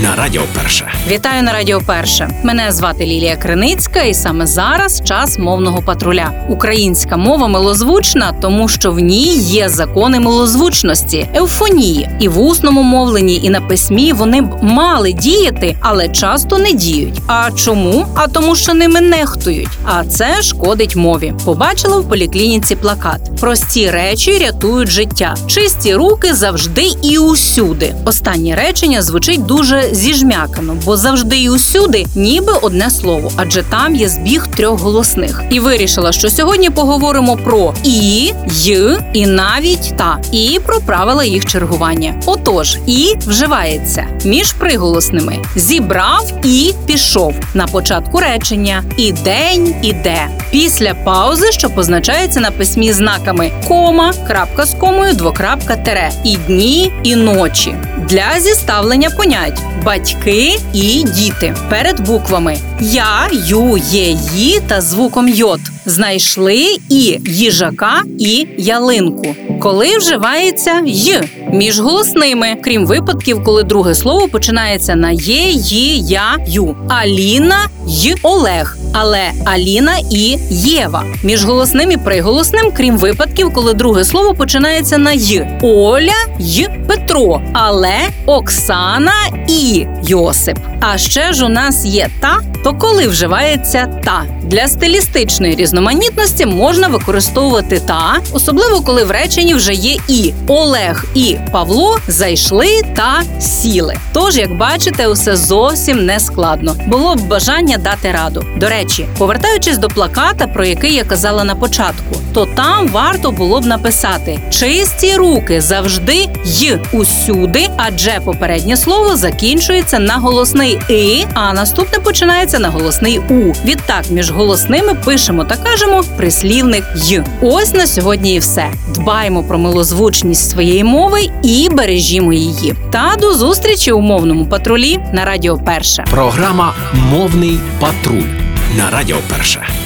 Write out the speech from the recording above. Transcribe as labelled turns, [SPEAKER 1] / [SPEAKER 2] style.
[SPEAKER 1] на Радіо Перше.
[SPEAKER 2] Вітаю на Радіо Перше. Мене звати Лілія Криницька, і саме зараз час мовного патруля. Українська мова милозвучна, тому що в ній є закони милозвучності, евфонії, і в усному мовленні, і на письмі вони б мали діяти, але часто не діють. А чому? А тому, що ними нехтують. А це шкодить мові. Побачила в поліклініці плакат. Прості речі рятують життя. Чисті руки завжди і усюди. Останнє речення звучить дуже зіжмякано, бо завжди і усюди ніби одне слово, адже там є збіг трьох голосних. І вирішила, що сьогодні поговоримо про і, й і навіть та, і про правила їх чергування. Отож, і вживається між приголосними зібрав і пішов на початку речення і день іде. Після паузи, що позначається на письмі знаками кома, крапка з комою, двокрапка тере, і дні, і ночі. Для зіставлення понять батьки і діти перед буквами Я, Ю, Є, Ї та звуком йод знайшли і їжака і ялинку. Коли вживається й між голосними, крім випадків, коли друге слово починається на є, ї, я, ю. Аліна й Олег. Але Аліна і Єва між голосним і приголосним, крім випадків, коли друге слово починається на й Оля й Петро, але Оксана і Йосип. А ще ж у нас є та, то коли вживається та для стилістичної різноманітності можна використовувати та, особливо коли в реченні вже є і Олег і Павло зайшли та сіли. Тож, як бачите, усе зовсім не складно. Було б бажання дати раду. До речі, повертаючись до плаката, про який я казала на початку, то там варто було б написати чисті руки завжди й усюди, адже попереднє слово закінчується на голосний і, а наступне починається на голосний у. Відтак між голосними пишемо та кажемо прислівник й. Ось на сьогодні і все. Дбаємо про милозвучність своєї мови і бережімо її. Та до зустрічі у мовному патрулі на Радіо Перше.
[SPEAKER 1] Програма Мовний патруль на Радіо Перше.